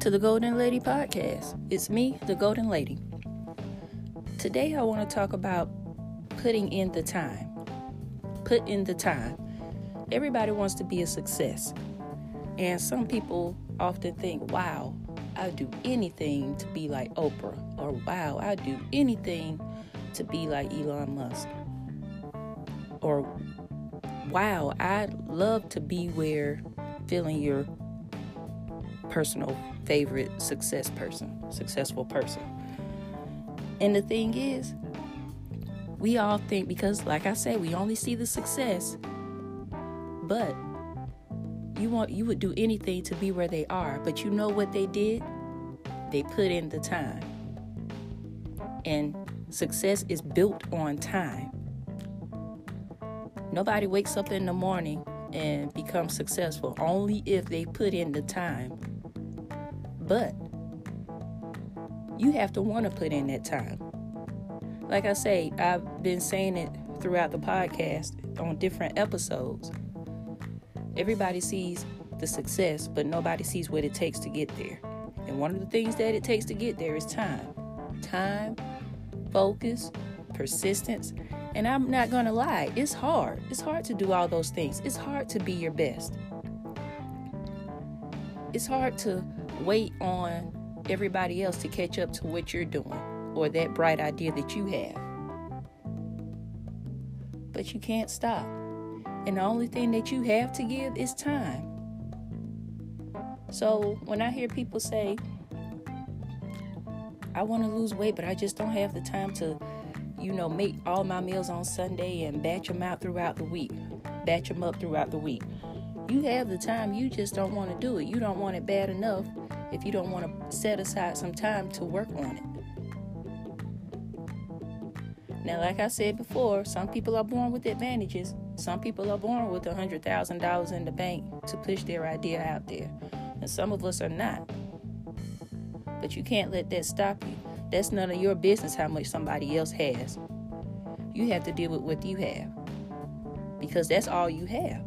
to the Goalden Lady Podcast. It's me, the Goalden Lady. Today, I want to talk about putting in the time. Put in the time. Everybody wants to be a success. And some people often think, wow, I'd do anything to be like Oprah, or wow, I'd do anything to be like Elon Musk, or wow, I'd love to be where feeling your personal favorite success person, successful person. And the thing is, we all think because like I said, we only see the success, but you want you would do anything to be where they are, but you know what they did? They put in the time. And success is built on time. Nobody wakes up in the morning and becomes successful only if they put in the time but you have to want to put in that time. Like I say, I've been saying it throughout the podcast on different episodes. Everybody sees the success, but nobody sees what it takes to get there. And one of the things that it takes to get there is time. Time, focus, persistence. And I'm not going to lie, it's hard. It's hard to do all those things. It's hard to be your best. It's hard to wait on everybody else to catch up to what you're doing or that bright idea that you have. But you can't stop. And the only thing that you have to give is time. So when I hear people say, I want to lose weight, but I just don't have the time to, you know, make all my meals on Sunday and batch them out throughout the week, batch them up throughout the week. You have the time, you just don't want to do it. You don't want it bad enough if you don't want to set aside some time to work on it. Now, like I said before, some people are born with advantages. Some people are born with a $100,000 in the bank to push their idea out there. And some of us are not. But you can't let that stop you. That's none of your business how much somebody else has. You have to deal with what you have. Because that's all you have.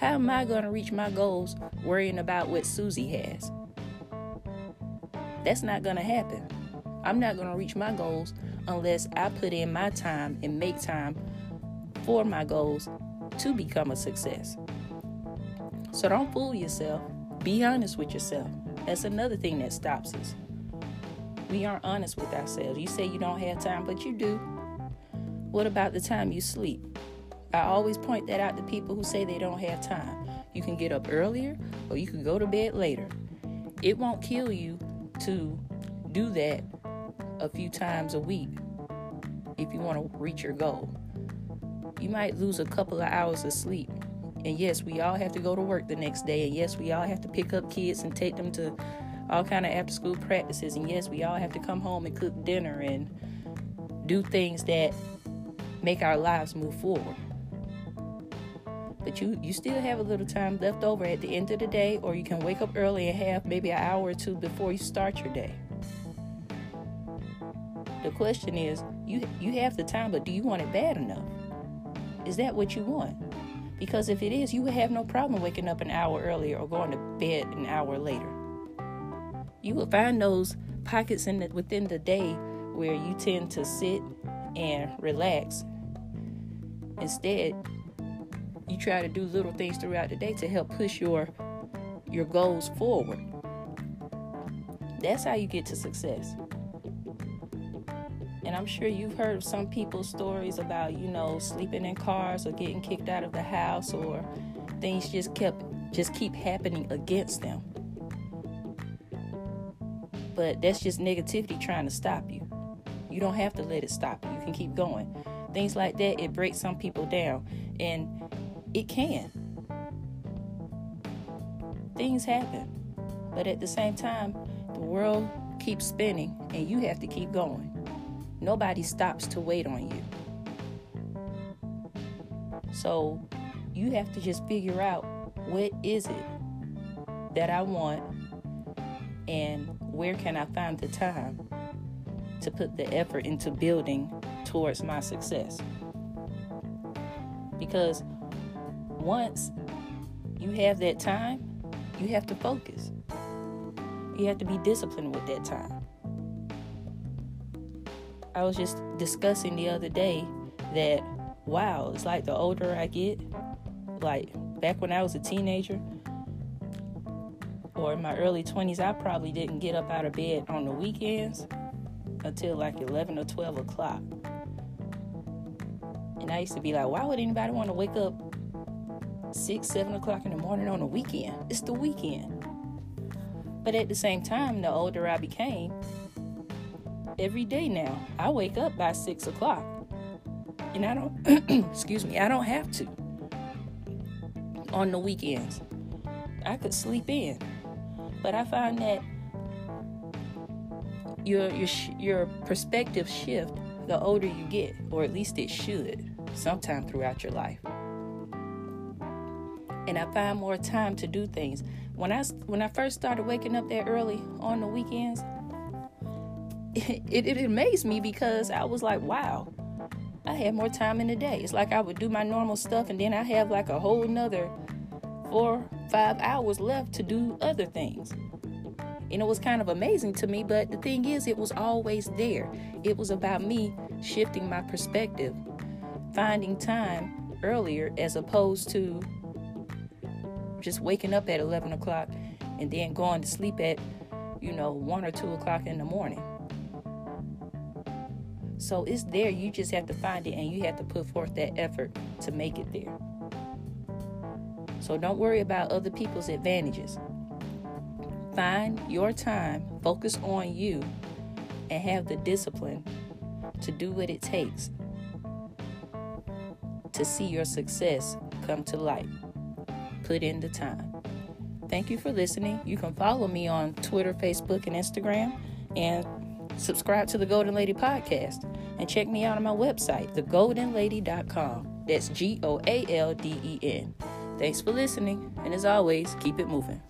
How am I going to reach my goals worrying about what Susie has? That's not going to happen. I'm not going to reach my goals unless I put in my time and make time for my goals to become a success. So don't fool yourself. Be honest with yourself. That's another thing that stops us. We aren't honest with ourselves. You say you don't have time, but you do. What about the time you sleep? I always point that out to people who say they don't have time. You can get up earlier or you can go to bed later. It won't kill you to do that a few times a week if you want to reach your goal. You might lose a couple of hours of sleep. And yes, we all have to go to work the next day. And yes, we all have to pick up kids and take them to all kind of after school practices. And yes, we all have to come home and cook dinner and do things that make our lives move forward but you you still have a little time left over at the end of the day or you can wake up early and have maybe an hour or two before you start your day. The question is you you have the time but do you want it bad enough? Is that what you want? Because if it is you would have no problem waking up an hour earlier or going to bed an hour later. You will find those pockets in the, within the day where you tend to sit and relax. Instead you try to do little things throughout the day to help push your your goals forward. That's how you get to success. And I'm sure you've heard of some people's stories about, you know, sleeping in cars or getting kicked out of the house or things just kept just keep happening against them. But that's just negativity trying to stop you. You don't have to let it stop you. You can keep going. Things like that, it breaks some people down. And it can. Things happen. But at the same time, the world keeps spinning and you have to keep going. Nobody stops to wait on you. So you have to just figure out what is it that I want and where can I find the time to put the effort into building towards my success. Because once you have that time, You have to focus. You have to be disciplined with that time. I was just discussing the other day that wow, it's like the older I get, like back when I was a teenager or in my early 20s, I probably didn't get up out of bed on the weekends until like 11 or 12 o'clock. And I used to be like, why would anybody want to wake up 6, 7 o'clock in the morning on the weekend? It's the weekend. But at the same time, the older I became, every day now, I wake up by 6 o'clock. And I don't, excuse me, I don't have to on the weekends. I could sleep in. But I find that your your your perspective shift the older you get, or at least it should, sometime throughout your life. And I find more time to do things. When I when I first started waking up that early on the weekends, it, it, it amazed me because I was like, wow, I had more time in the day. It's like I would do my normal stuff and then I have like a whole nother four, five hours left to do other things. And it was kind of amazing to me, but the thing is, it was always there. It was about me shifting my perspective, finding time earlier as opposed to just waking up at 11 o'clock and then going to sleep at, you know, 1 or 2 o'clock in the morning. So it's there. You just have to find it and you have to put forth that effort to make it there. So don't worry about other people's advantages. Find your time, focus on you, and have the discipline to do what it takes to see your success come to light. Put in the time. Thank you for listening. You can follow me on Twitter, Facebook, and Instagram, and subscribe to the Goalden Lady Podcast. And check me out on my website, thegoaldenlady.com. That's G O A L D E N. Thanks for listening, and as always, keep it moving.